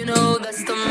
you know that's the